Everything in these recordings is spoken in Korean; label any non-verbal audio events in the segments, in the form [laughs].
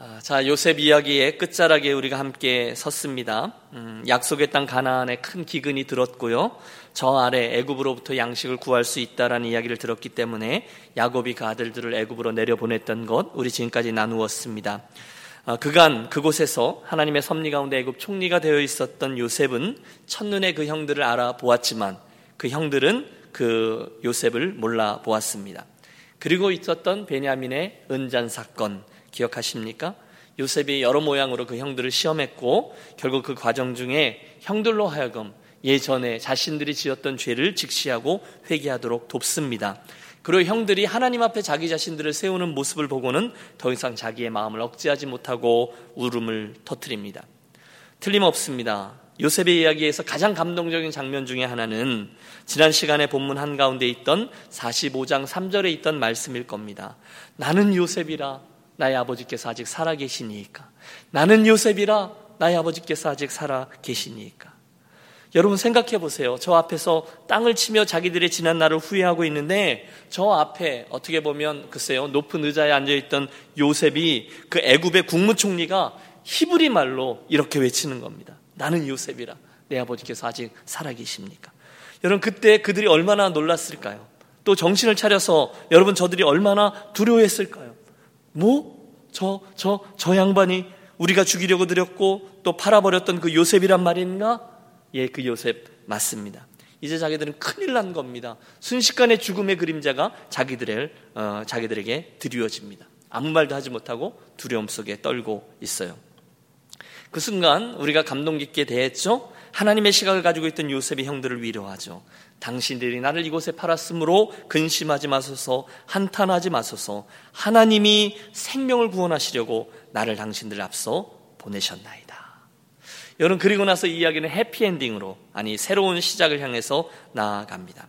아, 자, 요셉 이야기의 끝자락에 우리가 함께 섰습니다. 음, 약속의 땅 가나안에 큰 기근이 들었고요. 저 아래 애굽으로부터 양식을 구할 수 있다라는 이야기를 들었기 때문에 야곱이 그 아들들을 애굽으로 내려보냈던 것 우리 지금까지 나누었습니다. 아, 그간 그곳에서 하나님의 섭리 가운데 애굽 총리가 되어 있었던 요셉은 첫눈에 그 형들을 알아보았지만 그 형들은 그 요셉을 몰라 보았습니다. 그리고 있었던 베냐민의 은잔 사건 기억하십니까? 요셉이 여러 모양으로 그 형들을 시험했고 결국 그 과정 중에 형들로 하여금 예전에 자신들이 지었던 죄를 직시하고 회개하도록 돕습니다. 그리고 형들이 하나님 앞에 자기 자신들을 세우는 모습을 보고는 더 이상 자기의 마음을 억제하지 못하고 울음을 터뜨립니다. 틀림없습니다. 요셉의 이야기에서 가장 감동적인 장면 중에 하나는 지난 시간에 본문 한가운데 있던 45장 3절에 있던 말씀일 겁니다. 나는 요셉이라 나의 아버지께서 아직 살아 계시니까. 나는 요셉이라 나의 아버지께서 아직 살아 계시니까. 여러분 생각해 보세요. 저 앞에서 땅을 치며 자기들의 지난 날을 후회하고 있는데 저 앞에 어떻게 보면 글쎄요 높은 의자에 앉아 있던 요셉이 그 애굽의 국무총리가 히브리 말로 이렇게 외치는 겁니다. 나는 요셉이라 내 아버지께서 아직 살아 계십니까? 여러분 그때 그들이 얼마나 놀랐을까요? 또 정신을 차려서 여러분 저들이 얼마나 두려워했을까요? 뭐? 저, 저, 저 양반이 우리가 죽이려고 들였고 또 팔아버렸던 그 요셉이란 말인가? 예, 그 요셉 맞습니다. 이제 자기들은 큰일 난 겁니다. 순식간에 죽음의 그림자가 자기들을, 어, 자기들에게 드리워집니다. 아무 말도 하지 못하고 두려움 속에 떨고 있어요. 그 순간 우리가 감동 깊게 대했죠? 하나님의 시각을 가지고 있던 요셉의 형들을 위로하죠. 당신들이 나를 이곳에 팔았으므로 근심하지 마소서, 한탄하지 마소서, 하나님이 생명을 구원하시려고 나를 당신들 앞서 보내셨나이다. 여러분, 그리고 나서 이 이야기는 해피엔딩으로, 아니, 새로운 시작을 향해서 나아갑니다.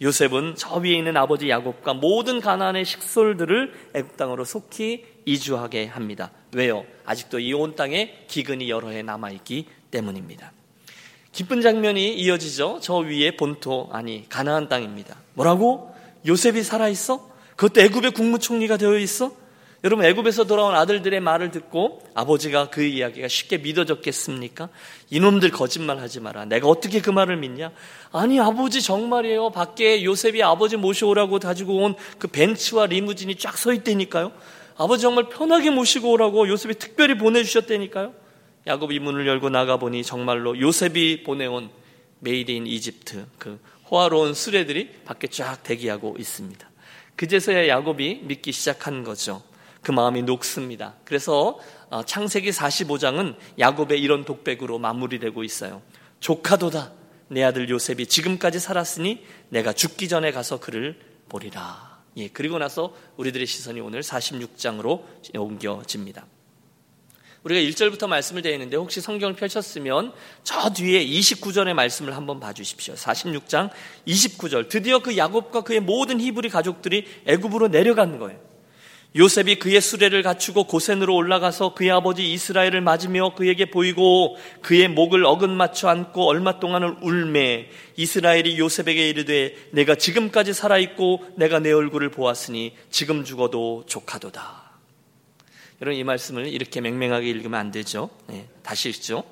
요셉은 저 위에 있는 아버지 야곱과 모든 가나안의 식솔들을 애굽 땅으로 속히 이주하게 합니다. 왜요? 아직도 이 온 땅에 기근이 여러 해 남아 있기 때문입니다. 기쁜 장면이 이어지죠. 저 위에 본토 아니 가나안 땅입니다. 뭐라고? 요셉이 살아 있어? 그것도 애굽의 국무총리가 되어 있어? 여러분 애굽에서 돌아온 아들들의 말을 듣고 아버지가 그 이야기가 쉽게 믿어졌겠습니까? 이놈들 거짓말하지 마라. 내가 어떻게 그 말을 믿냐? 아니 아버지 정말이에요. 밖에 요셉이 아버지 모셔오라고 가지고 온 그 벤츠와 리무진이 쫙 서 있다니까요. 아버지 정말 편하게 모시고 오라고 요셉이 특별히 보내주셨다니까요. 야곱이 문을 열고 나가보니 정말로 요셉이 보내온 Made in Egypt 그 호화로운 수레들이 밖에 쫙 대기하고 있습니다. 그제서야 야곱이 믿기 시작한 거죠. 그 마음이 녹습니다. 그래서 어, 창세기 45장은 야곱의 이런 독백으로 마무리되고 있어요. 족하도다. 내 아들 요셉이 지금까지 살았으니 내가 죽기 전에 가서 그를 보리라. 예, 그리고 나서 우리들의 시선이 오늘 46장으로 옮겨집니다. 우리가 1절부터 말씀을 드리는데 혹시 성경을 펼쳤으면 저 뒤에 29절의 말씀을 한번 봐주십시오. 46장 29절. 드디어 그 야곱과 그의 모든 히브리 가족들이 애굽으로 내려간 거예요. 요셉이 그의 수레를 갖추고 고센으로 올라가서 그의 아버지 이스라엘을 맞으며 그에게 보이고 그의 목을 어긋 맞춰 안고 얼마 동안을 울매 이스라엘이 요셉에게 이르되 내가 지금까지 살아있고 내가 내 얼굴을 보았으니 지금 죽어도 조카도다. 여러분 이 말씀을 이렇게 맹맹하게 읽으면 안 되죠. 네, 다시 읽죠.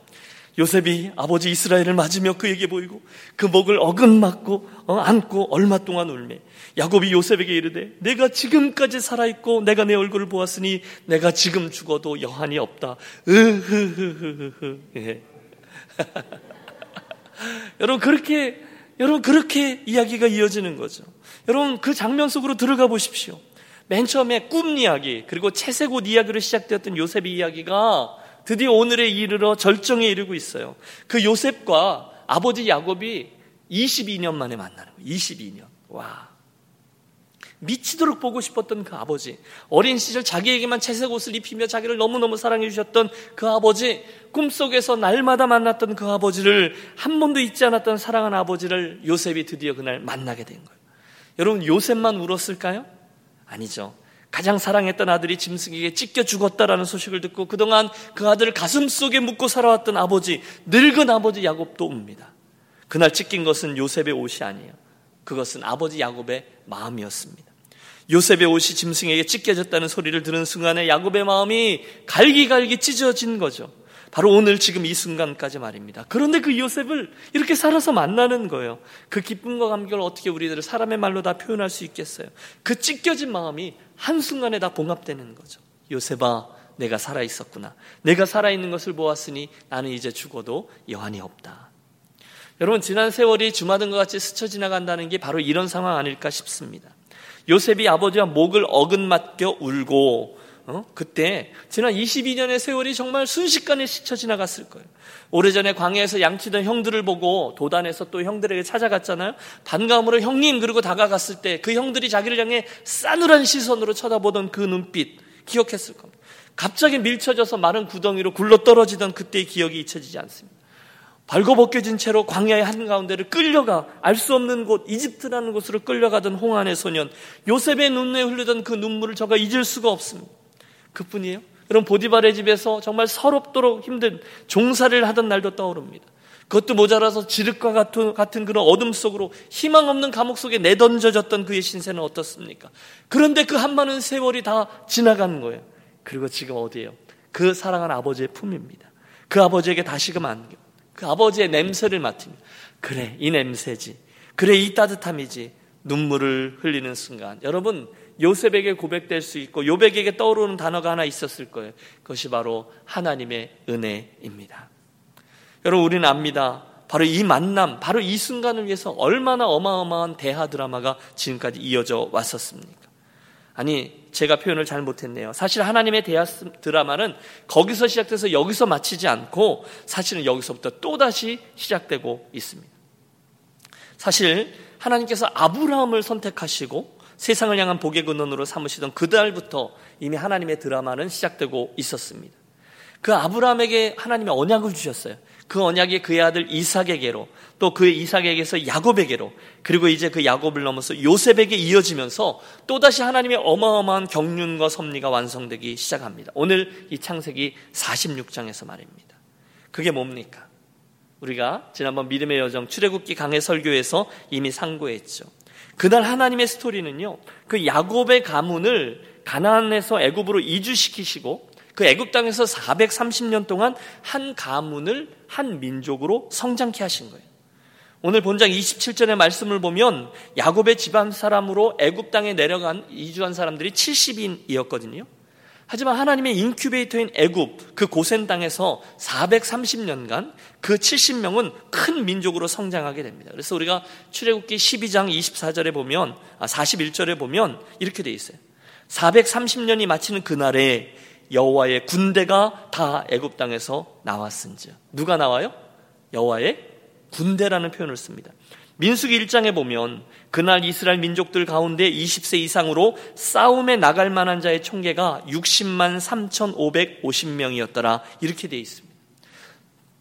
요셉이 아버지 이스라엘을 맞으며 그에게 보이고 그 목을 어긋맞고 어, 안고 얼마 동안 울매 야곱이 요셉에게 이르되 내가 지금까지 살아있고 내가 내 얼굴을 보았으니 내가 지금 죽어도 여한이 없다. 으흐흐흐흐. 예. [laughs] 여러분 그렇게 여러분 그렇게 이야기가 이어지는 거죠. 여러분 그 장면 속으로 들어가 보십시오. 맨 처음에 꿈 이야기 그리고 채색 옷 이야기로 시작되었던 요셉의 이야기가 드디어 오늘에 이르러 절정에 이르고 있어요. 그 요셉과 아버지 야곱이 22년 만에 만나는 거예요. 22년. 와. 미치도록 보고 싶었던 그 아버지. 어린 시절 자기에게만 채색 옷을 입히며 자기를 너무너무 사랑해 주셨던 그 아버지. 꿈속에서 날마다 만났던 그 아버지를 한 번도 잊지 않았던 사랑하는 아버지를 요셉이 드디어 그날 만나게 된 거예요. 여러분, 요셉만 울었을까요? 아니죠. 가장 사랑했던 아들이 짐승에게 찢겨 죽었다라는 소식을 듣고 그동안 그 아들을 가슴 속에 묻고 살아왔던 아버지, 늙은 아버지 야곱도 웁니다. 그날 찢긴 것은 요셉의 옷이 아니에요. 그것은 아버지 야곱의 마음이었습니다. 요셉의 옷이 짐승에게 찢겨졌다는 소리를 들은 순간에 야곱의 마음이 갈기갈기 찢어진 거죠. 바로 오늘 지금 이 순간까지 말입니다. 그런데 그 요셉을 이렇게 살아서 만나는 거예요. 그 기쁨과 감격을 어떻게 우리들을 사람의 말로 다 표현할 수 있겠어요? 그 찢겨진 마음이 한순간에 다 봉합되는 거죠. 요셉아, 내가 살아 있었구나. 내가 살아 있는 것을 보았으니 나는 이제 죽어도 여한이 없다. 여러분, 지난 세월이 주마등과 같이 스쳐 지나간다는 게 바로 이런 상황 아닐까 싶습니다. 요셉이 아버지와 목을 어긋맞겨 울고 어? 그때 지난 22년의 세월이 정말 순식간에 스쳐 지나갔을 거예요. 오래전에 광야에서 양치던 형들을 보고 도단에서 또 형들에게 찾아갔잖아요. 반가움으로 형님 그러고 다가갔을 때 그 형들이 자기를 향해 싸늘한 시선으로 쳐다보던 그 눈빛 기억했을 겁니다. 갑자기 밀쳐져서 마른 구덩이로 굴러 떨어지던 그때의 기억이 잊혀지지 않습니다. 발고벗겨진 채로 광야의 한가운데를 끌려가 알 수 없는 곳 이집트라는 곳으로 끌려가던 홍안의 소년 요셉의 눈에 흘리던 그 눈물을 저가 잊을 수가 없습니다. 그뿐이에요. 여러분 보디발의 집에서 정말 서럽도록 힘든 종사를 하던 날도 떠오릅니다. 그것도 모자라서 지륵과 같은, 같은 그런 어둠 속으로 희망 없는 감옥 속에 내던져졌던 그의 신세는 어떻습니까? 그런데 그 한 많은 세월이 다 지나간 거예요. 그리고 지금 어디에요? 그 사랑하는 아버지의 품입니다. 그 아버지에게 다시금 안겨. 그 아버지의 냄새를 맡으며 그래 이 냄새지. 그래 이 따뜻함이지. 눈물을 흘리는 순간 여러분 요셉에게 고백될 수 있고 요백에게 떠오르는 단어가 하나 있었을 거예요. 그것이 바로 하나님의 은혜입니다. 여러분 우리는 압니다. 바로 이 만남, 바로 이 순간을 위해서 얼마나 어마어마한 대하 드라마가 지금까지 이어져 왔었습니까? 아니, 제가 표현을 잘 못했네요. 사실 하나님의 대하 드라마는 거기서 시작돼서 여기서 마치지 않고 사실은 여기서부터 또다시 시작되고 있습니다. 사실 하나님께서 아브라함을 선택하시고 세상을 향한 복의 근원으로 삼으시던 그달부터 이미 하나님의 드라마는 시작되고 있었습니다. 그 아브라함에게 하나님의 언약을 주셨어요. 그 언약이 그의 아들 이삭에게로 또 그의 이삭에게서 야곱에게로 그리고 이제 그 야곱을 넘어서 요셉에게 이어지면서 또다시 하나님의 어마어마한 경륜과 섭리가 완성되기 시작합니다. 오늘 이 창세기 46장에서 말입니다. 그게 뭡니까? 우리가 지난번 믿음의 여정 출애굽기 강해 설교에서 이미 상고했죠. 그날 하나님의 스토리는요. 그 야곱의 가문을 가나안에서 애굽으로 이주시키시고 그 애굽 땅에서 430년 동안 한 가문을 한 민족으로 성장케 하신 거예요. 오늘 본장 27절의 말씀을 보면 야곱의 집안 사람으로 애굽 땅에 내려간 이주한 사람들이 70인이었거든요. 하지만 하나님의 인큐베이터인 애굽 그 고센 땅에서 430년간 그 70명은 큰 민족으로 성장하게 됩니다. 그래서 우리가 출애굽기 12장 24절에 보면 아 41절에 보면 이렇게 돼 있어요. 430년이 마치는 그날에 여호와의 군대가 다 애굽 땅에서 나왔은지 누가 나와요? 여호와의 군대라는 표현을 씁니다. 민수기 1장에 보면 그날 이스라엘 민족들 가운데 20세 이상으로 싸움에 나갈 만한 자의 총계가 60만 3,550명이었더라. 이렇게 되어 있습니다.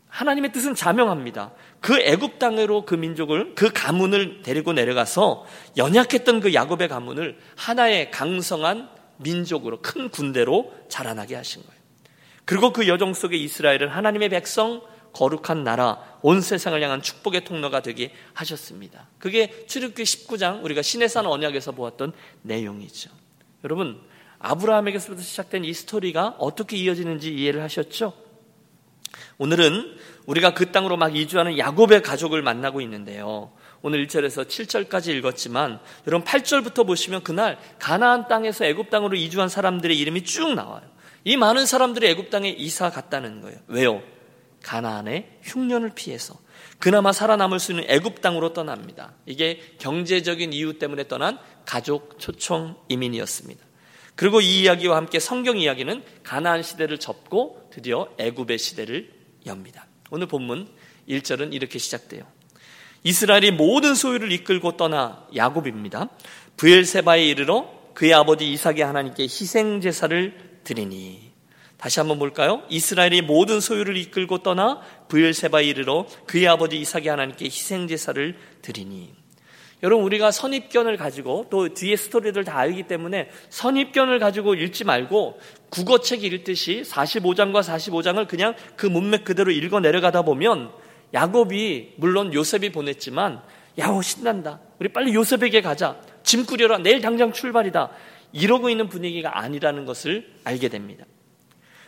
하나님의 뜻은 자명합니다. 그 애굽 땅으로 그 민족을 그 가문을 데리고 내려가서 연약했던 그 야곱의 가문을 하나의 강성한 민족으로 큰 군대로 자라나게 하신 거예요. 그리고 그 여정 속에 이스라엘은 하나님의 백성 거룩한 나라, 온 세상을 향한 축복의 통로가 되게 하셨습니다. 그게 출애굽기 19장 우리가 신해산 언약에서 보았던 내용이죠. 여러분, 아브라함에게서부터 시작된 이 스토리가 어떻게 이어지는지 이해를 하셨죠? 오늘은 우리가 그 땅으로 막 이주하는 야곱의 가족을 만나고 있는데요. 오늘 1절에서 7절까지 읽었지만 여러분 8절부터 보시면 그날 가나안 땅에서 애굽 땅으로 이주한 사람들의 이름이 쭉 나와요. 이 많은 사람들이 애굽 땅에 이사 갔다는 거예요. 왜요? 가나안의 흉년을 피해서 그나마 살아남을 수 있는 애굽 땅으로 떠납니다. 이게 경제적인 이유 때문에 떠난 가족 초청 이민이었습니다. 그리고 이 이야기와 함께 성경 이야기는 가나안 시대를 접고 드디어 애굽의 시대를 엽니다. 오늘 본문 1절은 이렇게 시작돼요. 이스라엘이 모든 소유를 이끌고 떠나 야곱입니다. 부엘세바에 이르러 그의 아버지 이삭의 하나님께 희생 제사를 드리니 다시 한번 볼까요? 이스라엘이 모든 소유를 이끌고 떠나 부엘세바에 이르러 그의 아버지 이삭의 하나님께 희생 제사를 드리니 여러분 우리가 선입견을 가지고 또 뒤에 스토리들 다 알기 때문에 선입견을 가지고 읽지 말고 국어책 읽듯이 45장과 45장을 그냥 그 문맥 그대로 읽어 내려가다 보면 야곱이 물론 요셉이 보냈지만 야호 신난다. 우리 빨리 요셉에게 가자. 짐 꾸려라. 내일 당장 출발이다. 이러고 있는 분위기가 아니라는 것을 알게 됩니다.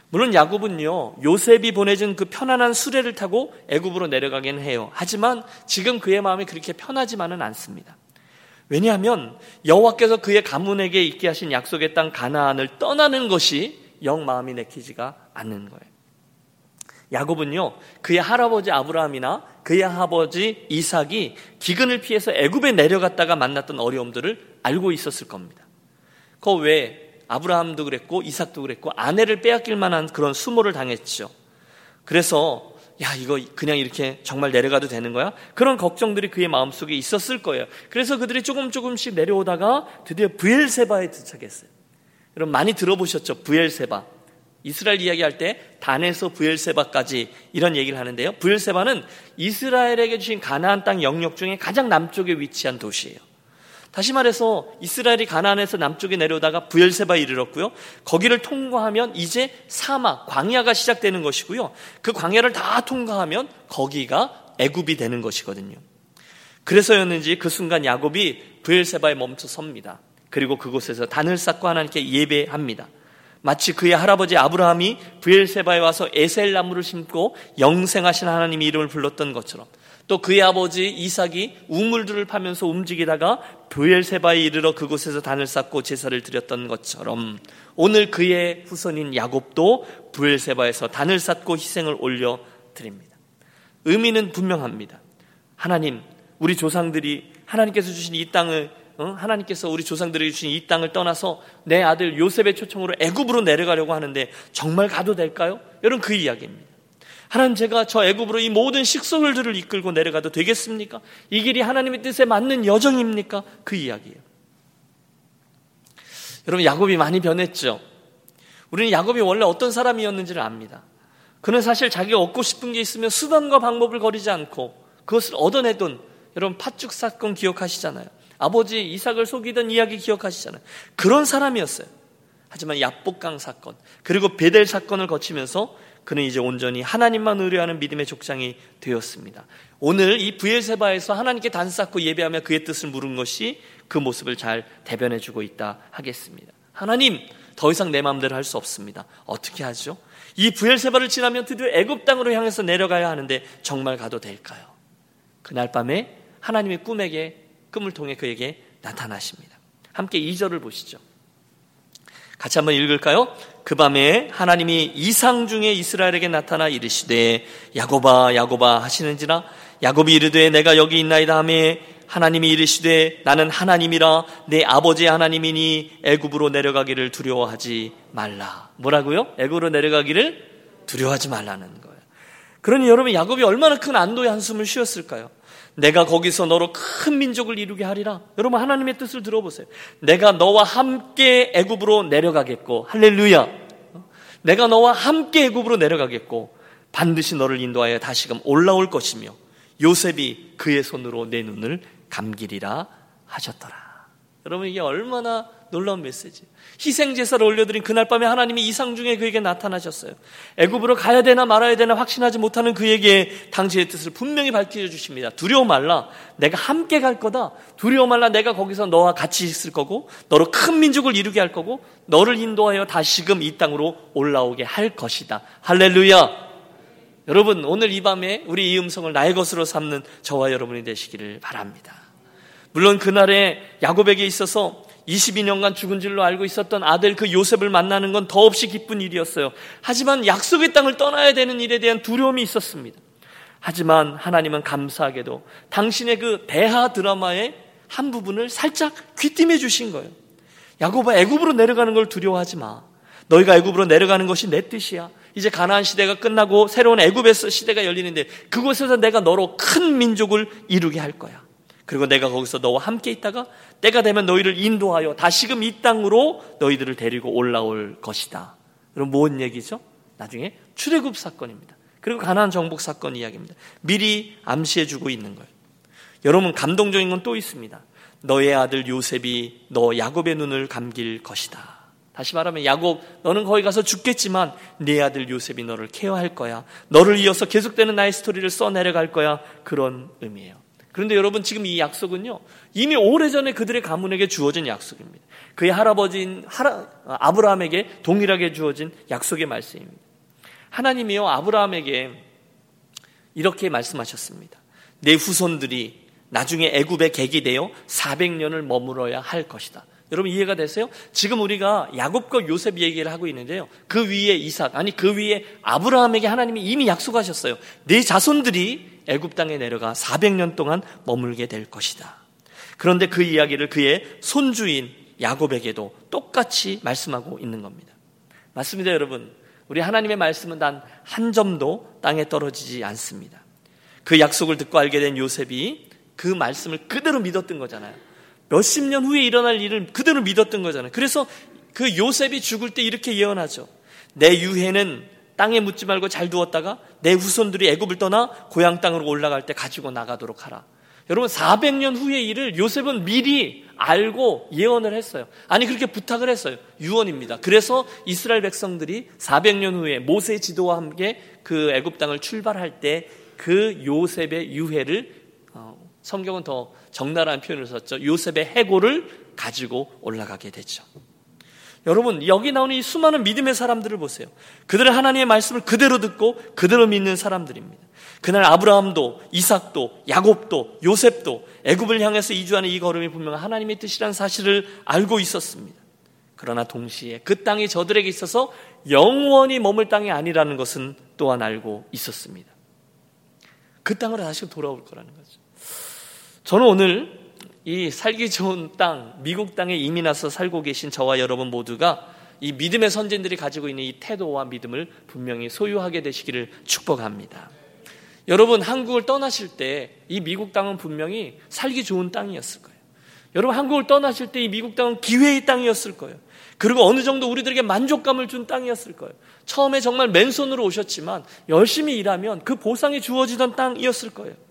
물론 야곱은요 요셉이 보내준 그 편안한 수레를 타고 애굽으로 내려가긴 해요. 하지만 지금 그의 마음이 그렇게 편하지만은 않습니다. 왜냐하면 여호와께서 그의 가문에게 있게 하신 약속의 땅 가나안을 떠나는 것이 영 마음이 내키지가 않는 거예요. 야곱은요 그의 할아버지 아브라함이나 그의 아버지 이삭이 기근을 피해서 애굽에 내려갔다가 만났던 어려움들을 알고 있었을 겁니다. 그 외에 아브라함도 그랬고 이삭도 그랬고 아내를 빼앗길 만한 그런 수모를 당했죠. 그래서 야 이거 그냥 이렇게 정말 내려가도 되는 거야? 그런 걱정들이 그의 마음속에 있었을 거예요. 그래서 그들이 조금 조금씩 내려오다가 드디어 부엘세바에 도착했어요. 여러분 많이 들어보셨죠? 부엘세바. 이스라엘 이야기할 때 단에서 부엘세바까지 이런 얘기를 하는데요. 부엘세바는 이스라엘에게 주신 가나안 땅 영역 중에 가장 남쪽에 위치한 도시예요. 다시 말해서 이스라엘이 가나안에서 남쪽에 내려오다가 부엘세바에 이르렀고요. 거기를 통과하면 이제 사막, 광야가 시작되는 것이고요. 그 광야를 다 통과하면 거기가 애굽이 되는 것이거든요. 그래서였는지 그 순간 야곱이 부엘세바에 멈춰 섭니다. 그리고 그곳에서 단을 쌓고 하나님께 예배합니다. 마치 그의 할아버지 아브라함이 부엘세바에 와서 에셀 나무를 심고 영생하신 하나님 이름을 불렀던 것처럼 또 그의 아버지 이삭이 우물들을 파면서 움직이다가 부엘세바에 이르러 그곳에서 단을 쌓고 제사를 드렸던 것처럼 오늘 그의 후손인 야곱도 부엘세바에서 단을 쌓고 희생을 올려 드립니다. 의미는 분명합니다. 하나님, 우리 조상들이 하나님께서 주신 이 땅을 어? 하나님께서 우리 조상들에게 주신 이 땅을 떠나서 내 아들 요셉의 초청으로 애굽으로 내려가려고 하는데 정말 가도 될까요? 여러분 그 이야기입니다. 하나님 제가 저 애굽으로 이 모든 식소들을 이끌고 내려가도 되겠습니까? 이 길이 하나님의 뜻에 맞는 여정입니까? 그 이야기예요. 여러분 야곱이 많이 변했죠. 우리는 야곱이 원래 어떤 사람이었는지를 압니다. 그는 사실 자기가 얻고 싶은 게 있으면 수단과 방법을 거리지 않고 그것을 얻어내던 여러분 팥죽 사건 기억하시잖아요. 아버지 이삭을 속이던 이야기 기억하시잖아요. 그런 사람이었어요. 하지만 야복강 사건 그리고 베델 사건을 거치면서 그는 이제 온전히 하나님만 의뢰하는 믿음의 족장이 되었습니다. 오늘 이 부엘세바에서 하나님께 단 쌓고 예배하며 그의 뜻을 물은 것이 그 모습을 잘 대변해 주고 있다 하겠습니다. 하나님, 더 이상 내 마음대로 할 수 없습니다. 어떻게 하죠? 이 부엘세바를 지나면 드디어 애굽 땅으로 향해서 내려가야 하는데 정말 가도 될까요? 그날 밤에 하나님의 꿈에게 꿈을 통해 그에게 나타나십니다. 함께 2절을 보시죠. 같이 한번 읽을까요? 그 밤에 하나님이 이상 중에 이스라엘에게 나타나 이르시되 야고바 야고바 하시는지라 야곱이 이르되 내가 여기 있나이다 하매 하나님이 이르시되 나는 하나님이라 내 아버지 하나님이니 애굽으로 내려가기를 두려워하지 말라. 뭐라고요? 애굽으로 내려가기를 두려워하지 말라는 거예요. 그러니 여러분 야곱이 얼마나 큰 안도의 한숨을 쉬었을까요? 내가 거기서 너로 큰 민족을 이루게 하리라. 여러분 하나님의 뜻을 들어보세요. 내가 너와 함께 애굽으로 내려가겠고 할렐루야. 내가 너와 함께 애굽으로 내려가겠고 반드시 너를 인도하여 다시금 올라올 것이며 요셉이 그의 손으로 내 눈을 감기리라 하셨더라. 여러분 이게 얼마나 놀라운 메시지. 희생 제사를 올려드린 그날 밤에 하나님이 이상 중에 그에게 나타나셨어요. 애굽으로 가야 되나 말아야 되나 확신하지 못하는 그에게 당신의 뜻을 분명히 밝혀 주십니다. 두려워 말라. 내가 함께 갈 거다. 두려워 말라. 내가 거기서 너와 같이 있을 거고 너로 큰 민족을 이루게 할 거고 너를 인도하여 다시금 이 땅으로 올라오게 할 것이다. 할렐루야. 여러분 오늘 이 밤에 우리 이 음성을 나의 것으로 삼는 저와 여러분이 되시기를 바랍니다. 물론 그날에 야곱에게 있어서 22년간 죽은 줄로 알고 있었던 아들 그 요셉을 만나는 건 더없이 기쁜 일이었어요. 하지만 약속의 땅을 떠나야 되는 일에 대한 두려움이 있었습니다. 하지만 하나님은 감사하게도 당신의 그 대하 드라마의 한 부분을 살짝 귀띔해 주신 거예요. 야곱아 애굽으로 내려가는 걸 두려워하지 마. 너희가 애굽으로 내려가는 것이 내 뜻이야. 이제 가나안 시대가 끝나고 새로운 애굽에서 시대가 열리는데 그곳에서 내가 너로 큰 민족을 이루게 할 거야. 그리고 내가 거기서 너와 함께 있다가 때가 되면 너희를 인도하여 다시금 이 땅으로 너희들을 데리고 올라올 것이다. 그럼 뭔 얘기죠? 나중에 출애굽 사건입니다. 그리고 가나안 정복 사건 이야기입니다. 미리 암시해 주고 있는 거예요. 여러분 감동적인 건 또 있습니다. 너의 아들 요셉이 너 야곱의 눈을 감길 것이다. 다시 말하면 야곱 너는 거기 가서 죽겠지만 네 아들 요셉이 너를 케어할 거야. 너를 이어서 계속되는 나의 스토리를 써 내려갈 거야. 그런 의미예요. 그런데 여러분 지금 이 약속은요, 이미 오래전에 그들의 가문에게 주어진 약속입니다. 그의 할아버지인 하라, 아브라함에게 동일하게 주어진 약속의 말씀입니다. 하나님이요, 아브라함에게 이렇게 말씀하셨습니다. 내 후손들이 나중에 애굽의 객이 되어 400년을 머물어야 할 것이다. 여러분 이해가 되세요? 지금 우리가 야곱과 요셉 얘기를 하고 있는데요. 그 위에 이삭, 아니 그 위에 아브라함에게 하나님이 이미 약속하셨어요. 내 자손들이 애굽 땅에 내려가 400년 동안 머물게 될 것이다. 그런데 그 이야기를 그의 손주인 야곱에게도 똑같이 말씀하고 있는 겁니다. 맞습니다, 여러분. 우리 하나님의 말씀은 단 한 점도 땅에 떨어지지 않습니다. 그 약속을 듣고 알게 된 요셉이 그 말씀을 그대로 믿었던 거잖아요. 몇십 년 후에 일어날 일을 그대로 믿었던 거잖아요. 그래서 그 요셉이 죽을 때 이렇게 예언하죠. 내 유해는 땅에 묻지 말고 잘 두었다가 내 후손들이 애굽을 떠나 고향 땅으로 올라갈 때 가지고 나가도록 하라. 여러분 400년 후의 일을 요셉은 미리 알고 예언을 했어요. 아니 그렇게 부탁을 했어요. 유언입니다. 그래서 이스라엘 백성들이 400년 후에 모세의 지도와 함께 그 애굽 땅을 출발할 때 그 요셉의 유해를 어, 성경은 더 적나라한 표현을 썼죠. 요셉의 해고를 가지고 올라가게 되죠. 여러분, 여기 나오는 이 수많은 믿음의 사람들을 보세요. 그들은 하나님의 말씀을 그대로 듣고 그대로 믿는 사람들입니다. 그날 아브라함도, 이삭도, 야곱도, 요셉도 애굽을 향해서 이주하는 이 걸음이 분명 하나님의 뜻이라는 사실을 알고 있었습니다. 그러나 동시에 그 땅이 저들에게 있어서 영원히 머물 땅이 아니라는 것은 또한 알고 있었습니다. 그 땅으로 다시 돌아올 거라는 거죠. 저는 오늘 이 살기 좋은 땅, 미국 땅에 이민 와서 살고 계신 저와 여러분 모두가 이 믿음의 선진들이 가지고 있는 이 태도와 믿음을 분명히 소유하게 되시기를 축복합니다. 여러분 한국을 떠나실 때 이 미국 땅은 분명히 살기 좋은 땅이었을 거예요. 여러분 한국을 떠나실 때 이 미국 땅은 기회의 땅이었을 거예요. 그리고 어느 정도 우리들에게 만족감을 준 땅이었을 거예요. 처음에 정말 맨손으로 오셨지만 열심히 일하면 그 보상이 주어지던 땅이었을 거예요.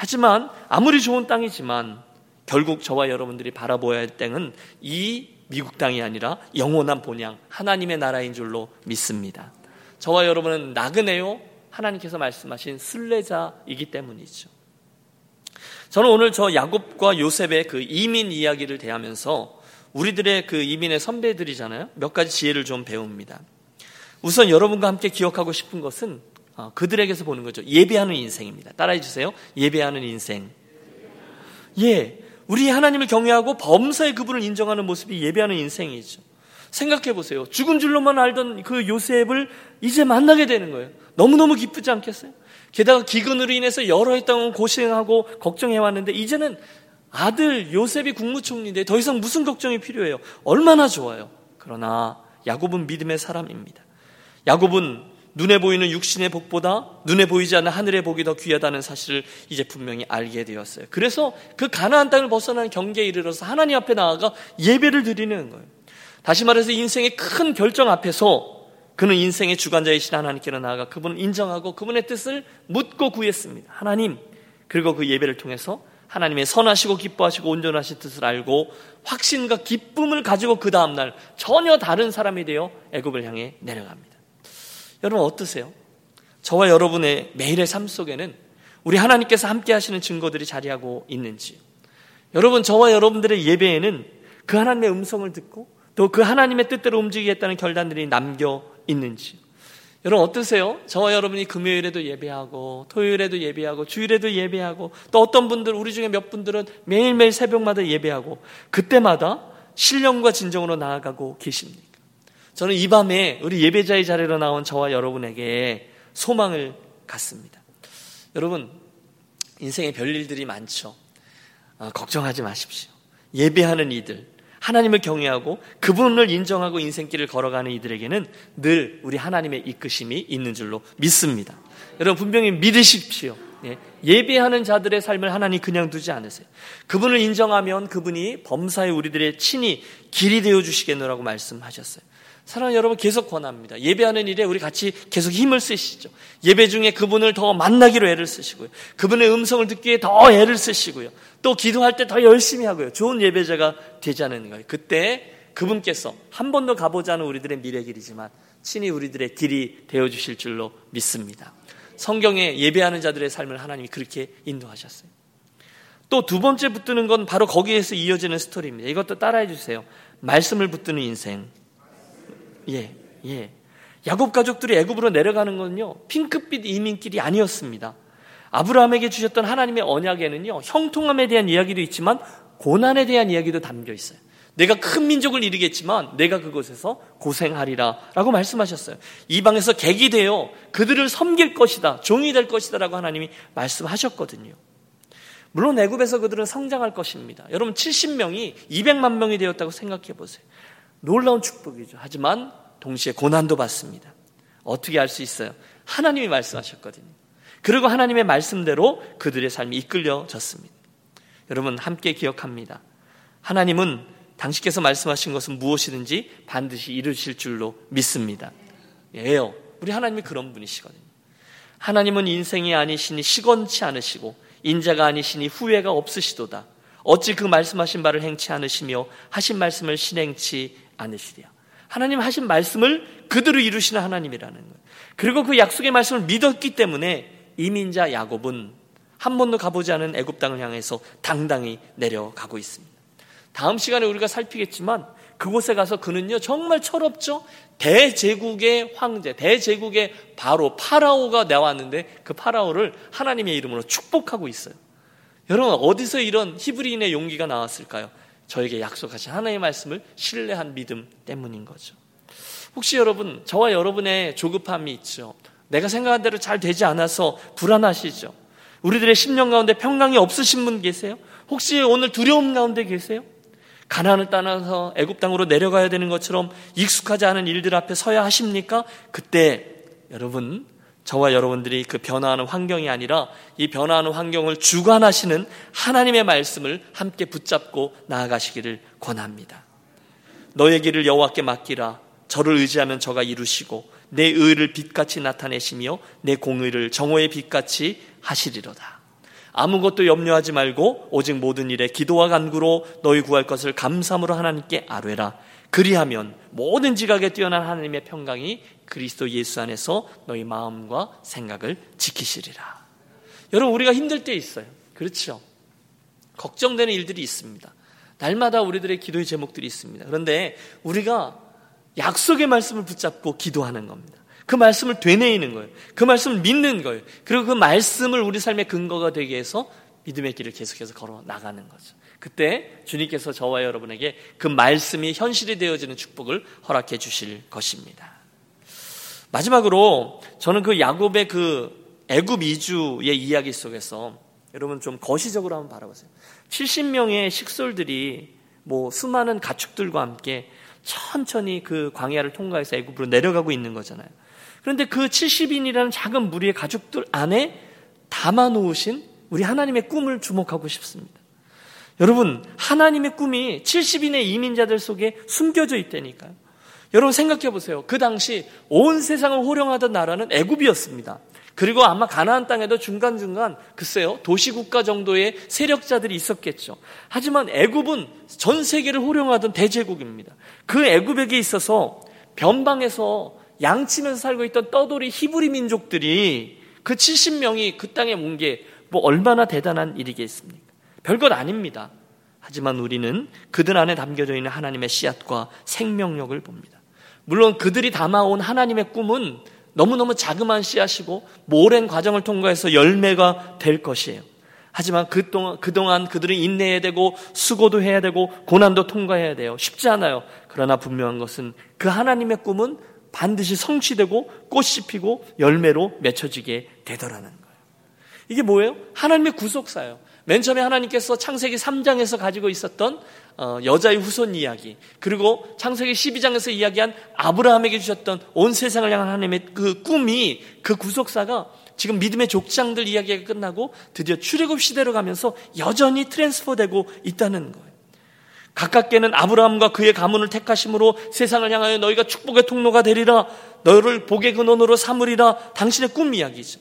하지만 아무리 좋은 땅이지만 결국 저와 여러분들이 바라보아야 할 땅은 이 미국 땅이 아니라 영원한 본향 하나님의 나라인 줄로 믿습니다. 저와 여러분은 나그네요 하나님께서 말씀하신 순례자이기 때문이죠. 저는 오늘 저 야곱과 요셉의 그 이민 이야기를 대하면서 우리들의 그 이민의 선배들이잖아요. 몇 가지 지혜를 좀 배웁니다. 우선 여러분과 함께 기억하고 싶은 것은 어, 그들에게서 보는 거죠. 예배하는 인생입니다. 따라해 주세요. 예배하는 인생. 예. 우리 하나님을 경외하고 범사의 그분을 인정하는 모습이 예배하는 인생이죠. 생각해 보세요. 죽은 줄로만 알던 그 요셉을 이제 만나게 되는 거예요. 너무너무 기쁘지 않겠어요? 게다가 기근으로 인해서 여러 해 동안 고생하고 걱정해 왔는데 이제는 아들 요셉이 국무총리인데 더 이상 무슨 걱정이 필요해요? 얼마나 좋아요. 그러나 야곱은 믿음의 사람입니다. 야곱은 눈에 보이는 육신의 복보다 눈에 보이지 않는 하늘의 복이 더 귀하다는 사실을 이제 분명히 알게 되었어요. 그래서 그 가나안 땅을 벗어나는 경계에 이르러서 하나님 앞에 나아가 예배를 드리는 거예요. 다시 말해서 인생의 큰 결정 앞에서 그는 인생의 주관자이신 하나님께로 나아가 그분을 인정하고 그분의 뜻을 묻고 구했습니다. 하나님, 그리고 그 예배를 통해서 하나님의 선하시고 기뻐하시고 온전하신 뜻을 알고 확신과 기쁨을 가지고 그 다음날 전혀 다른 사람이 되어 애굽을 향해 내려갑니다. 여러분 어떠세요? 저와 여러분의 매일의 삶 속에는 우리 하나님께서 함께 하시는 증거들이 자리하고 있는지 여러분 저와 여러분들의 예배에는 그 하나님의 음성을 듣고 또 그 하나님의 뜻대로 움직이겠다는 결단들이 남겨 있는지 여러분 어떠세요? 저와 여러분이 금요일에도 예배하고 토요일에도 예배하고 주일에도 예배하고 또 어떤 분들 우리 중에 몇 분들은 매일매일 새벽마다 예배하고 그때마다 신령과 진정으로 나아가고 계십니까? 저는 이 밤에 우리 예배자의 자리로 나온 저와 여러분에게 소망을 갖습니다. 여러분, 인생에 별일들이 많죠. 아, 걱정하지 마십시오. 예배하는 이들, 하나님을 경외하고 그분을 인정하고 인생길을 걸어가는 이들에게는 늘 우리 하나님의 이끄심이 있는 줄로 믿습니다. 여러분 분명히 믿으십시오. 예, 배하는 자들의 삶을 하나님 그냥 두지 않으세요. 그분을 인정하면 그분이 범사에 우리들의 친히 길이 되어 주시겠노라고 말씀하셨어요. 사랑하는 여러분 계속 권합니다. 예배하는 일에 우리 같이 계속 힘을 쓰시죠. 예배 중에 그분을 더 만나기로 애를 쓰시고요. 그분의 음성을 듣기에 더 애를 쓰시고요. 또 기도할 때 더 열심히 하고요. 좋은 예배자가 되자는 거예요. 그때 그분께서 한 번도 가보지 않은 우리들의 미래 길이지만 친히 우리들의 길이 되어 주실 줄로 믿습니다. 성경에 예배하는 자들의 삶을 하나님이 그렇게 인도하셨어요. 또 두 번째 붙드는 건 바로 거기에서 이어지는 스토리입니다. 이것도 따라해 주세요. 말씀을 붙드는 인생. 예, 예. 야곱 가족들이 애굽으로 내려가는 건요. 핑크빛 이민길이 아니었습니다. 아브라함에게 주셨던 하나님의 언약에는요. 형통함에 대한 이야기도 있지만 고난에 대한 이야기도 담겨 있어요. 내가 큰 민족을 이루겠지만 내가 그곳에서 고생하리라 라고 말씀하셨어요. 이방에서 객이 되어 그들을 섬길 것이다. 종이 될 것이다 라고 하나님이 말씀하셨거든요. 물론 애굽에서 그들은 성장할 것입니다. 여러분 70명이 200만 명이 되었다고 생각해 보세요. 놀라운 축복이죠. 하지만 동시에 고난도 받습니다. 어떻게 알 수 있어요? 하나님이 말씀하셨거든요. 그리고 하나님의 말씀대로 그들의 삶이 이끌려졌습니다. 여러분 함께 기억합니다. 하나님은 당신께서 말씀하신 것은 무엇이든지 반드시 이루실 줄로 믿습니다. 예요. 우리 하나님이 그런 분이시거든요. 하나님은 인생이 아니시니 시건치 않으시고 인자가 아니시니 후회가 없으시도다. 어찌 그 말씀하신 바를 행치 않으시며 하신 말씀을 실행치 않으시랴. 하나님 하신 말씀을 그대로 이루시는 하나님이라는 거예요. 그리고 그 약속의 말씀을 믿었기 때문에 이민자 야곱은 한 번도 가보지 않은 애굽 땅을 향해서 당당히 내려가고 있습니다. 다음 시간에 우리가 살피겠지만 그곳에 가서 그는요 정말 철없죠. 대제국의 황제, 대제국의 바로 파라오가 나왔는데 그 파라오를 하나님의 이름으로 축복하고 있어요. 여러분 어디서 이런 히브리인의 용기가 나왔을까요? 저에게 약속하신 하나님의 말씀을 신뢰한 믿음 때문인 거죠. 혹시 여러분 저와 여러분의 조급함이 있죠. 내가 생각한 대로 잘 되지 않아서 불안하시죠. 우리들의 심령 가운데 평강이 없으신 분 계세요? 혹시 오늘 두려움 가운데 계세요? 가난을 떠나서 애굽 땅으로 내려가야 되는 것처럼 익숙하지 않은 일들 앞에 서야 하십니까? 그때 여러분 저와 여러분들이 그 변화하는 환경이 아니라 이 변화하는 환경을 주관하시는 하나님의 말씀을 함께 붙잡고 나아가시기를 권합니다. 너의 길을 여호와께 맡기라. 저를 의지하면 저가 이루시고 내 의를 빛같이 나타내시며 내 공의를 정오의 빛같이 하시리로다. 아무것도 염려하지 말고 오직 모든 일에 기도와 간구로 너희 구할 것을 감사함으로 하나님께 아뢰라. 그리하면 모든 지각에 뛰어난 하나님의 평강이 그리스도 예수 안에서 너희 마음과 생각을 지키시리라. 여러분 우리가 힘들 때 있어요. 그렇죠? 걱정되는 일들이 있습니다. 날마다 우리들의 기도의 제목들이 있습니다. 그런데 우리가 약속의 말씀을 붙잡고 기도하는 겁니다. 그 말씀을 되뇌이는 거예요. 그 말씀을 믿는 거예요. 그리고 그 말씀을 우리 삶의 근거가 되게 해서 믿음의 길을 계속해서 걸어 나가는 거죠. 그때 주님께서 저와 여러분에게 그 말씀이 현실이 되어지는 축복을 허락해 주실 것입니다. 마지막으로 저는 그 야곱의 그 애굽 이주의 이야기 속에서 여러분 좀 거시적으로 한번 바라보세요. 70명의 식솔들이 뭐 수많은 가축들과 함께 천천히 그 광야를 통과해서 애굽으로 내려가고 있는 거잖아요. 그런데 그 70인이라는 작은 무리의 가족들 안에 담아 놓으신 우리 하나님의 꿈을 주목하고 싶습니다. 여러분, 하나님의 꿈이 70인의 이민자들 속에 숨겨져 있다니까요. 여러분 생각해 보세요. 그 당시 온 세상을 호령하던 나라는 애굽이었습니다. 그리고 아마 가나안 땅에도 중간중간 글쎄요 도시 국가 정도의 세력자들이 있었겠죠. 하지만 애굽은 전 세계를 호령하던 대제국입니다. 그 애굽에게 있어서 변방에서 양치면서 살고 있던 떠돌이 히브리 민족들이 그 70명이 그 땅에 온 게 뭐 얼마나 대단한 일이겠습니까? 별것 아닙니다. 하지만 우리는 그들 안에 담겨져 있는 하나님의 씨앗과 생명력을 봅니다. 물론 그들이 담아온 하나님의 꿈은 너무너무 자그마한 씨앗이고 오랜 과정을 통과해서 열매가 될 것이에요. 하지만 그동안, 그동안 그들은 인내해야 되고 수고도 해야 되고 고난도 통과해야 돼요. 쉽지 않아요. 그러나 분명한 것은 그 하나님의 꿈은 반드시 성취되고 꽃이 피고 열매로 맺혀지게 되더라는 거예요. 이게 뭐예요? 하나님의 구속사예요. 맨 처음에 하나님께서 창세기 3장에서 가지고 있었던 어, 여자의 후손 이야기, 그리고 창세기 12장에서 이야기한 아브라함에게 주셨던 온 세상을 향한 하나님의 그 꿈이 그 구속사가 지금 믿음의 족장들 이야기가 끝나고 드디어 출애굽 시대로 가면서 여전히 트랜스퍼되고 있다는 거예요. 가깝게는 아브라함과 그의 가문을 택하심으로 세상을 향하여 너희가 축복의 통로가 되리라 너를 복의 근원으로 삼으리라 당신의 꿈 이야기죠.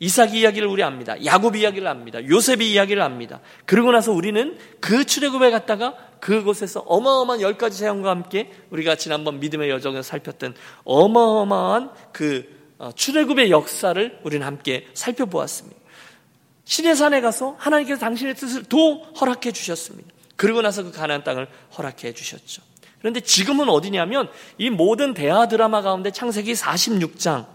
이삭 이야기를 우리 압니다. 야곱 이야기를 압니다. 요셉 이야기를 압니다. 그러고 나서 우리는 그 출애굽에 갔다가 그곳에서 어마어마한 열 가지 재앙과 함께 우리가 지난번 믿음의 여정에서 살폈던 어마어마한 그 어, 출애굽의 역사를 우리는 함께 살펴보았습니다. 신의 산에 가서 하나님께서 당신의 뜻을 도 허락해 주셨습니다. 그리고 나서 그 가나안 땅을 허락해 주셨죠. 그런데 지금은 어디냐면 이 모든 대하 드라마 가운데 창세기 46장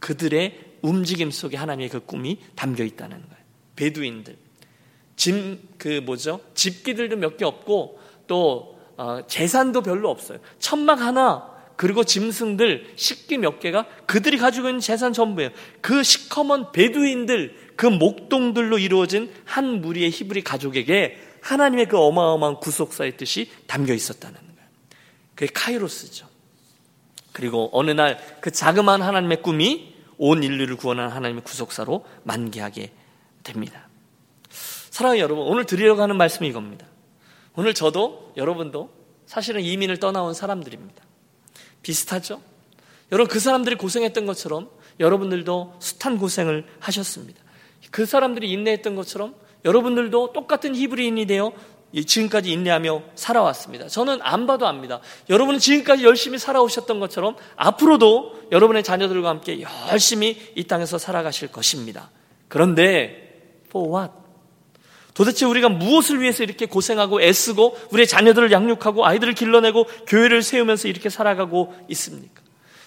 그들의 움직임 속에 하나님의 그 꿈이 담겨 있다는 거예요. 베두인들. 짐, 그 뭐죠? 집기들도 몇 개 없고 또 어, 재산도 별로 없어요. 천막 하나 그리고 짐승들 식기 몇 개가 그들이 가지고 있는 재산 전부예요. 그 시커먼 베두인들 그 목동들로 이루어진 한 무리의 히브리 가족에게 하나님의 그 어마어마한 구속사의 뜻이 담겨 있었다는 거예요. 그게 카이로스죠. 그리고 어느 날 그 자그마한 하나님의 꿈이 온 인류를 구원하는 하나님의 구속사로 만개하게 됩니다. 사랑하는 여러분, 오늘 드리려고 하는 말씀이 이겁니다. 오늘 저도 여러분도 사실은 이민을 떠나온 사람들입니다. 비슷하죠? 여러분 그 사람들이 고생했던 것처럼 여러분들도 숱한 고생을 하셨습니다. 그 사람들이 인내했던 것처럼 여러분들도 똑같은 히브리인이 되어 지금까지 인내하며 살아왔습니다. 저는 안 봐도 압니다. 여러분은 지금까지 열심히 살아오셨던 것처럼 앞으로도 여러분의 자녀들과 함께 열심히 이 땅에서 살아가실 것입니다. 그런데 for what? 도대체 우리가 무엇을 위해서 이렇게 고생하고 애쓰고 우리의 자녀들을 양육하고 아이들을 길러내고 교회를 세우면서 이렇게 살아가고 있습니까?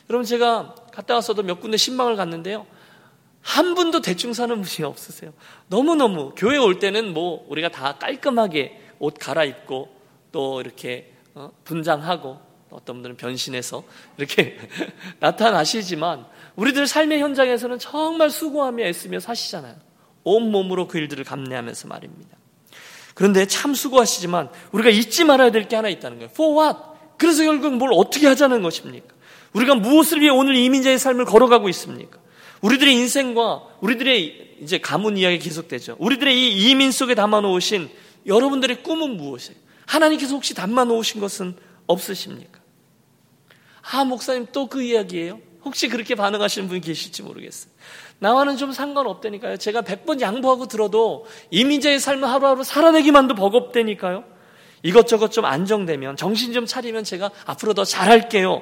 여러분 제가 갔다 와서도 몇 군데 신방을 갔는데요. 한 분도 대충 사는 분이 없으세요. 너무너무 교회 올 때는 뭐 우리가 다 깔끔하게 옷 갈아입고 또 이렇게 어, 분장하고 어떤 분들은 변신해서 이렇게 [laughs] 나타나시지만 우리들 삶의 현장에서는 정말 수고하며 애쓰며 사시잖아요. 온몸으로 그 일들을 감내하면서 말입니다. 그런데 참 수고하시지만 우리가 잊지 말아야 될 게 하나 있다는 거예요. For what? 그래서 결국 뭘 어떻게 하자는 것입니까? 우리가 무엇을 위해 오늘 이민자의 삶을 걸어가고 있습니까? 우리들의 인생과 우리들의 이제 가문 이야기 계속되죠. 우리들의 이 이민 속에 담아 놓으신 여러분들의 꿈은 무엇이에요? 하나님께서 혹시 담아 놓으신 것은 없으십니까? 아, 목사님 또 그 이야기예요? 혹시 그렇게 반응하시는 분이 계실지 모르겠어요. 나와는 좀 상관없다니까요. 제가 100번 양보하고 들어도 이민자의 삶을 하루하루 살아내기만도 버겁다니까요. 이것저것 좀 안정되면 정신 좀 차리면 제가 앞으로 더 잘할게요.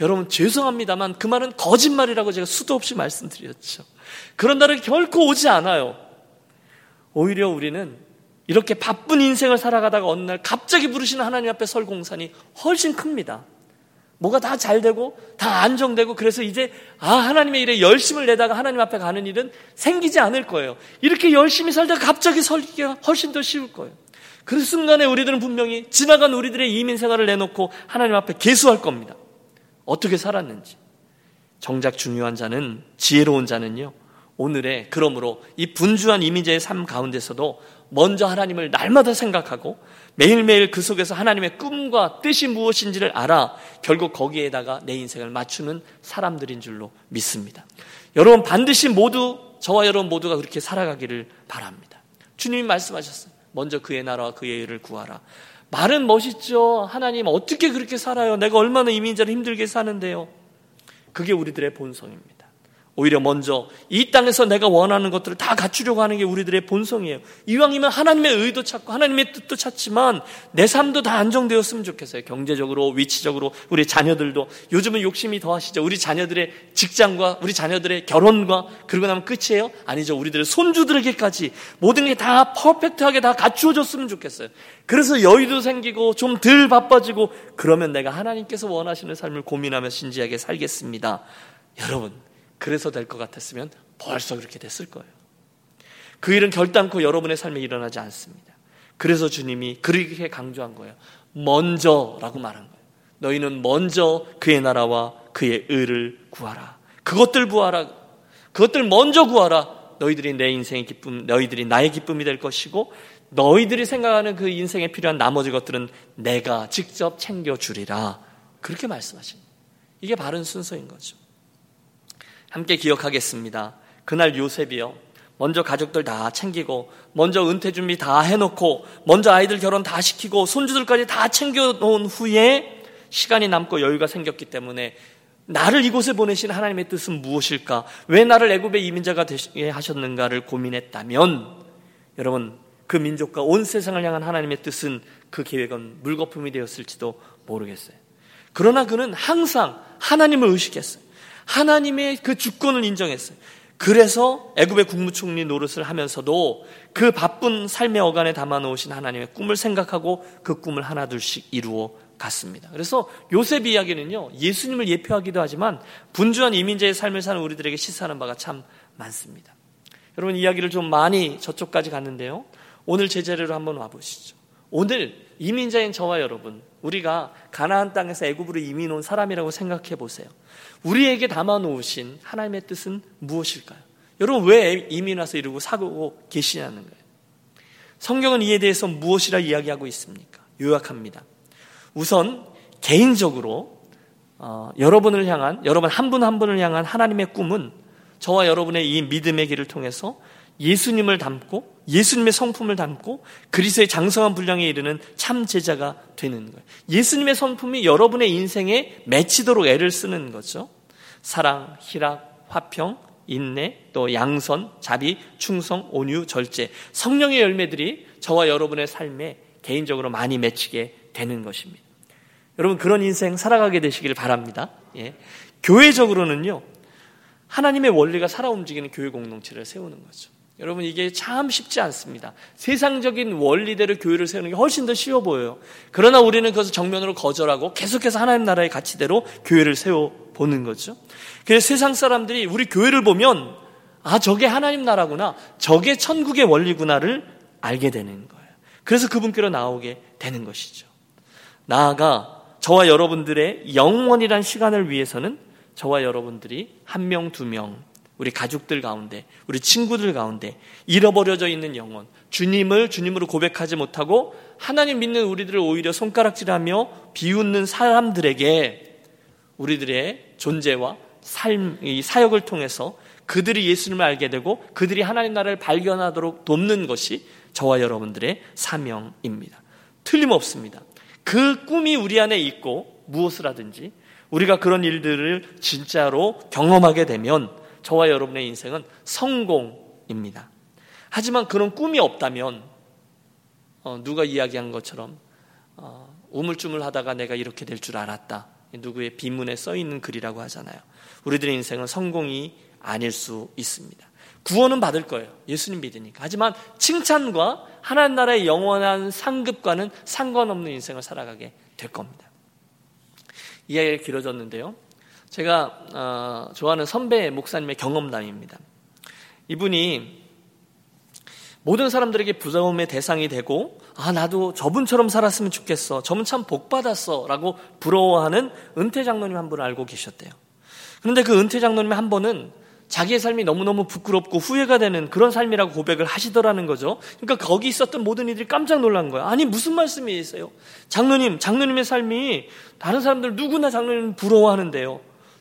여러분 죄송합니다만 그 말은 거짓말이라고 제가 수도 없이 말씀드렸죠. 그런 날은 결코 오지 않아요. 오히려 우리는 이렇게 바쁜 인생을 살아가다가 어느 날 갑자기 부르시는 하나님 앞에 설 공산이 훨씬 큽니다. 뭐가 다 잘 되고 다 안정되고 그래서 이제 아 하나님의 일에 열심을 내다가 하나님 앞에 가는 일은 생기지 않을 거예요. 이렇게 열심히 살다가 갑자기 설기가 훨씬 더 쉬울 거예요. 그 순간에 우리들은 분명히 지나간 우리들의 이민 생활을 내놓고 하나님 앞에 개수할 겁니다. 어떻게 살았는지. 정작 중요한 자는 지혜로운 자는요. 오늘의 그러므로 이 분주한 이민자의 삶 가운데서도 먼저 하나님을 날마다 생각하고 매일매일 그 속에서 하나님의 꿈과 뜻이 무엇인지를 알아 결국 거기에다가 내 인생을 맞추는 사람들인 줄로 믿습니다. 여러분 반드시 모두 저와 여러분 모두가 그렇게 살아가기를 바랍니다. 주님이 말씀하셨어요. 먼저 그의 나라와 그의 일을 구하라. 말은 멋있죠. 하나님 어떻게 그렇게 살아요? 내가 얼마나 이민자를 힘들게 사는데요. 그게 우리들의 본성입니다. 오히려 먼저 이 땅에서 내가 원하는 것들을 다 갖추려고 하는 게 우리들의 본성이에요. 이왕이면 하나님의 의도 찾고 하나님의 뜻도 찾지만 내 삶도 다 안정되었으면 좋겠어요. 경제적으로, 위치적으로, 우리 자녀들도 요즘은 욕심이 더 하시죠. 우리 자녀들의 직장과 우리 자녀들의 결혼과 그러고 나면 끝이에요? 아니죠. 우리들의 손주들에게까지 모든 게 다 퍼펙트하게 다 갖추어졌으면 좋겠어요. 그래서 여유도 생기고 좀 덜 바빠지고 그러면 내가 하나님께서 원하시는 삶을 고민하며 진지하게 살겠습니다. 여러분, 그래서 될 것 같았으면 벌써 그렇게 됐을 거예요. 그 일은 결단코 여러분의 삶에 일어나지 않습니다. 그래서 주님이 그렇게 강조한 거예요. 먼저라고 말한 거예요. 너희는 먼저 그의 나라와 그의 의를 구하라. 그것들 구하라. 그것들 먼저 구하라. 너희들이 내 인생의 기쁨, 너희들이 나의 기쁨이 될 것이고 너희들이 생각하는 그 인생에 필요한 나머지 것들은 내가 직접 챙겨주리라. 그렇게 말씀하십니다. 이게 바른 순서인 거죠. 함께 기억하겠습니다. 그날 요셉이요. 먼저 가족들 다 챙기고, 먼저 은퇴 준비 다 해놓고, 먼저 아이들 결혼 다 시키고, 손주들까지 다 챙겨놓은 후에 시간이 남고 여유가 생겼기 때문에 나를 이곳에 보내신 하나님의 뜻은 무엇일까? 왜 나를 애굽의 이민자가 되게 하셨는가를 고민했다면, 여러분, 그 민족과 온 세상을 향한 하나님의 뜻은 그 계획은 물거품이 되었을지도 모르겠어요. 그러나 그는 항상 하나님을 의식했어요. 하나님의 그 주권을 인정했어요. 그래서 애굽의 국무총리 노릇을 하면서도 그 바쁜 삶의 어간에 담아 놓으신 하나님의 꿈을 생각하고 그 꿈을 하나둘씩 이루어 갔습니다. 그래서 요셉 이야기는요, 예수님을 예표하기도 하지만 분주한 이민자의 삶을 사는 우리들에게 시사하는 바가 참 많습니다. 여러분 이야기를 좀 많이 저쪽까지 갔는데요. 오늘 제자리로 한번 와보시죠. 오늘 이민자인 저와 여러분, 우리가 가나안 땅에서 애굽으로 이민 온 사람이라고 생각해 보세요. 우리에게 담아 놓으신 하나님의 뜻은 무엇일까요? 여러분 왜 이민 와서 이러고 사고 계시냐는 거예요. 성경은 이에 대해서 무엇이라 이야기하고 있습니까? 요약합니다. 우선 개인적으로 어, 여러분을 향한 여러분 한 분한 한 분을 향한 하나님의 꿈은 저와 여러분의 이 믿음의 길을 통해서 예수님을 닮고 예수님의 성품을 닮고 그리스의 장성한 분량에 이르는 참 제자가 되는 거예요. 예수님의 성품이 여러분의 인생에 맺히도록 애를 쓰는 거죠. 사랑, 희락, 화평, 인내, 또 양선, 자비, 충성, 온유, 절제. 성령의 열매들이 저와 여러분의 삶에 개인적으로 많이 맺히게 되는 것입니다. 여러분 그런 인생 살아가게 되시길 바랍니다. 예. 교회적으로는요. 하나님의 원리가 살아 움직이는 교회 공동체를 세우는 거죠. 여러분 이게 참 쉽지 않습니다. 세상적인 원리대로 교회를 세우는 게 훨씬 더 쉬워 보여요. 그러나 우리는 그것을 정면으로 거절하고 계속해서 하나님 나라의 가치대로 교회를 세워 보는 거죠. 그래서 세상 사람들이 우리 교회를 보면 아 저게 하나님 나라구나, 저게 천국의 원리구나를 알게 되는 거예요. 그래서 그분께로 나오게 되는 것이죠. 나아가 저와 여러분들의 영원이란 시간을 위해서는 저와 여러분들이 한 명, 두 명, 우리 가족들 가운데, 우리 친구들 가운데 잃어버려져 있는 영혼, 주님을 주님으로 고백하지 못하고 하나님 믿는 우리들을 오히려 손가락질하며 비웃는 사람들에게 우리들의 존재와 삶, 이 사역을 통해서 그들이 예수님을 알게 되고 그들이 하나님 나라를 발견하도록 돕는 것이 저와 여러분들의 사명입니다. 틀림없습니다. 그 꿈이 우리 안에 있고 무엇을 하든지 우리가 그런 일들을 진짜로 경험하게 되면 저와 여러분의 인생은 성공입니다. 하지만 그런 꿈이 없다면 어, 누가 이야기한 것처럼 어, 우물쭈물 하다가 내가 이렇게 될 줄 알았다. 누구의 비문에 써 있는 글이라고 하잖아요. 우리들의 인생은 성공이 아닐 수 있습니다. 구원은 받을 거예요. 예수님 믿으니까. 하지만 칭찬과 하나님 나라의 영원한 상급과는 상관없는 인생을 살아가게 될 겁니다. 이야기가 길어졌는데요. 제가 어, 좋아하는 선배 목사님의 경험담입니다. 이분이 모든 사람들에게 부러움의 대상이 되고 아 나도 저분처럼 살았으면 좋겠어. 저분 참 복 받았어라고 부러워하는 은퇴 장로님 한 분을 알고 계셨대요. 그런데 그 은퇴 장로님 한 번은 자기의 삶이 너무너무 부끄럽고 후회가 되는 그런 삶이라고 고백을 하시더라는 거죠. 그러니까 거기 있었던 모든 이들이 깜짝 놀란 거예요. 아니, 무슨 말씀이세요? 장로님, 장로님의 삶이 다른 사람들 누구나 장로님 부러워하는데요.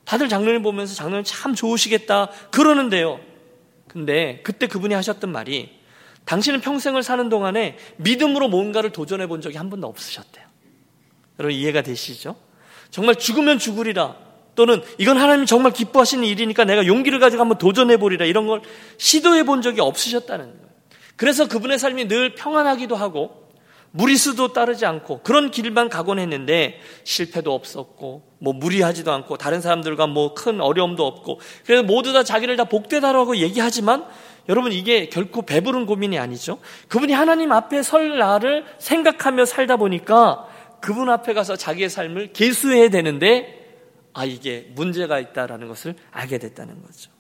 다들 장로님 보면서 장로님 참 좋으시겠다 그러는데요. 근데 그때 그분이 하셨던 말이 당신은 평생을 사는 동안에 믿음으로 뭔가를 도전해 본 적이 한 번도 없으셨대요. 여러분 이해가 되시죠? 정말 죽으면 죽으리라 또는 이건 하나님이 정말 기뻐하시는 일이니까 내가 용기를 가지고 한번 도전해 보리라 이런 걸 시도해 본 적이 없으셨다는 거예요. 그래서 그분의 삶이 늘 평안하기도 하고 무리수도 따르지 않고 그런 길만 가곤 했는데 실패도 없었고 뭐 무리하지도 않고 다른 사람들과 뭐 큰 어려움도 없고 그래서 모두 다 자기를 다 복되다라고 얘기하지만 여러분 이게 결코 배부른 고민이 아니죠. 그분이 하나님 앞에 설 날을 생각하며 살다 보니까 그분 앞에 가서 자기의 삶을 개수해야 되는데 아 이게 문제가 있다라는 것을 알게 됐다는 거죠.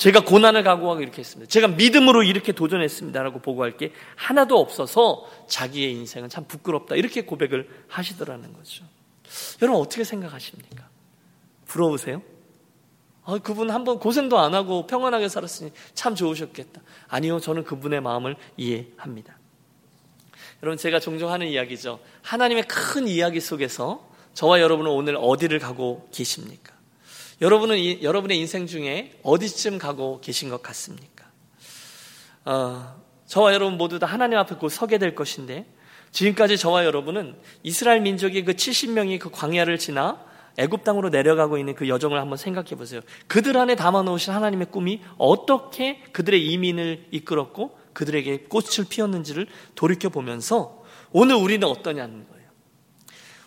제가 고난을 각오하고 이렇게 했습니다. 제가 믿음으로 이렇게 도전했습니다라고 보고할 게 하나도 없어서 자기의 인생은 참 부끄럽다. 이렇게 고백을 하시더라는 거죠. 여러분 어떻게 생각하십니까? 부러우세요? 아, 그분 한번 고생도 안 하고 평안하게 살았으니 참 좋으셨겠다. 아니요, 저는 그분의 마음을 이해합니다. 여러분, 제가 종종 하는 이야기죠. 하나님의 큰 이야기 속에서 저와 여러분은 오늘 어디를 가고 계십니까? 여러분은 이, 여러분의 인생 중에 어디쯤 가고 계신 것 같습니까? 어, 저와 여러분 모두 다 하나님 앞에 곧 서게 될 것인데 지금까지 저와 여러분은 이스라엘 민족이 그 70명이 그 광야를 지나 애굽 땅으로 내려가고 있는 그 여정을 한번 생각해 보세요. 그들 안에 담아 놓으신 하나님의 꿈이 어떻게 그들의 이민을 이끌었고 그들에게 꽃을 피웠는지를 돌이켜 보면서 오늘 우리는 어떠냐는 거예요.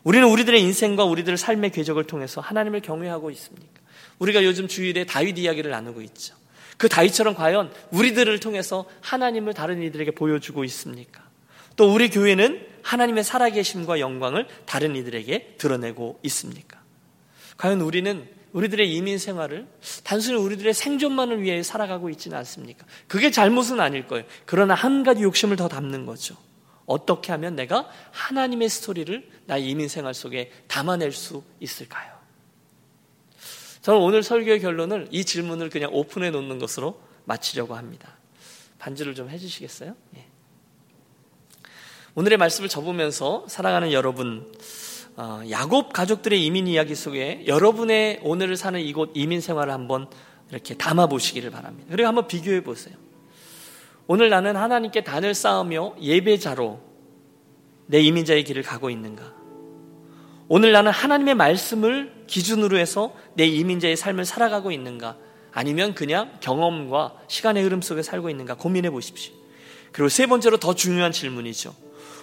우리는 우리들의 인생과 우리들의 삶의 궤적을 통해서 하나님을 경외하고 있습니까? 우리가 요즘 주일에 다윗 이야기를 나누고 있죠. 그 다윗처럼 과연 우리들을 통해서 하나님을 다른 이들에게 보여주고 있습니까? 또 우리 교회는 하나님의 살아계심과 영광을 다른 이들에게 드러내고 있습니까? 과연 우리는 우리들의 이민 생활을 단순히 우리들의 생존만을 위해 살아가고 있지는 않습니까? 그게 잘못은 아닐 거예요. 그러나 한 가지 욕심을 더 담는 거죠. 어떻게 하면 내가 하나님의 스토리를 나의 이민 생활 속에 담아낼 수 있을까요? 저는 오늘 설교의 결론을 이 질문을 그냥 오픈해 놓는 것으로 마치려고 합니다. 반주를 좀 해주시겠어요? 예. 오늘의 말씀을 접으면서 사랑하는 여러분, 어, 야곱 가족들의 이민 이야기 속에 여러분의 오늘을 사는 이곳 이민 생활을 한번 이렇게 담아 보시기를 바랍니다. 그리고 한번 비교해 보세요. 오늘 나는 하나님께 단을 쌓으며 예배자로 내 이민자의 길을 가고 있는가? 오늘 나는 하나님의 말씀을 기준으로 해서 내 이민자의 삶을 살아가고 있는가? 아니면 그냥 경험과 시간의 흐름 속에 살고 있는가? 고민해 보십시오. 그리고 세 번째로 더 중요한 질문이죠.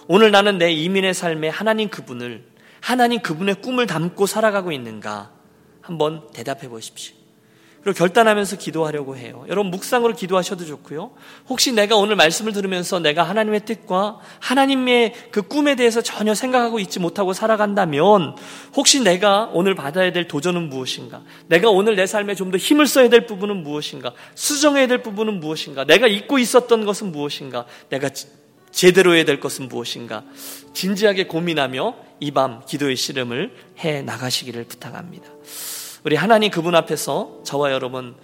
오늘 나는 내 이민의 삶에 하나님 그분을, 하나님 그분의 꿈을 담고 살아가고 있는가? 한번 대답해 보십시오. 그리고 결단하면서 기도하려고 해요. 여러분 묵상으로 기도하셔도 좋고요. 혹시 내가 오늘 말씀을 들으면서 내가 하나님의 뜻과 하나님의 그 꿈에 대해서 전혀 생각하고 있지 못하고 살아간다면 혹시 내가 오늘 받아야 될 도전은 무엇인가? 내가 오늘 내 삶에 좀 더 힘을 써야 될 부분은 무엇인가? 수정해야 될 부분은 무엇인가? 내가 잊고 있었던 것은 무엇인가? 내가 제대로 해야 될 것은 무엇인가? 진지하게 고민하며 이 밤 기도의 씨름을 해 나가시기를 부탁합니다. 우리 하나님 그분 앞에서 저와 여러분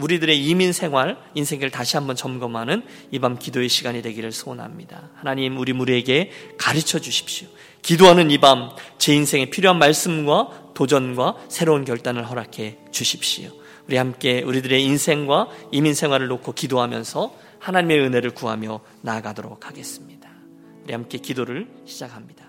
우리들의 이민 생활, 인생을 다시 한번 점검하는 이 밤 기도의 시간이 되기를 소원합니다. 하나님 우리 무리에게 가르쳐 주십시오. 기도하는 이 밤 제 인생에 필요한 말씀과 도전과 새로운 결단을 허락해 주십시오. 우리 함께 우리들의 인생과 이민 생활을 놓고 기도하면서 하나님의 은혜를 구하며 나아가도록 하겠습니다. 우리 함께 기도를 시작합니다.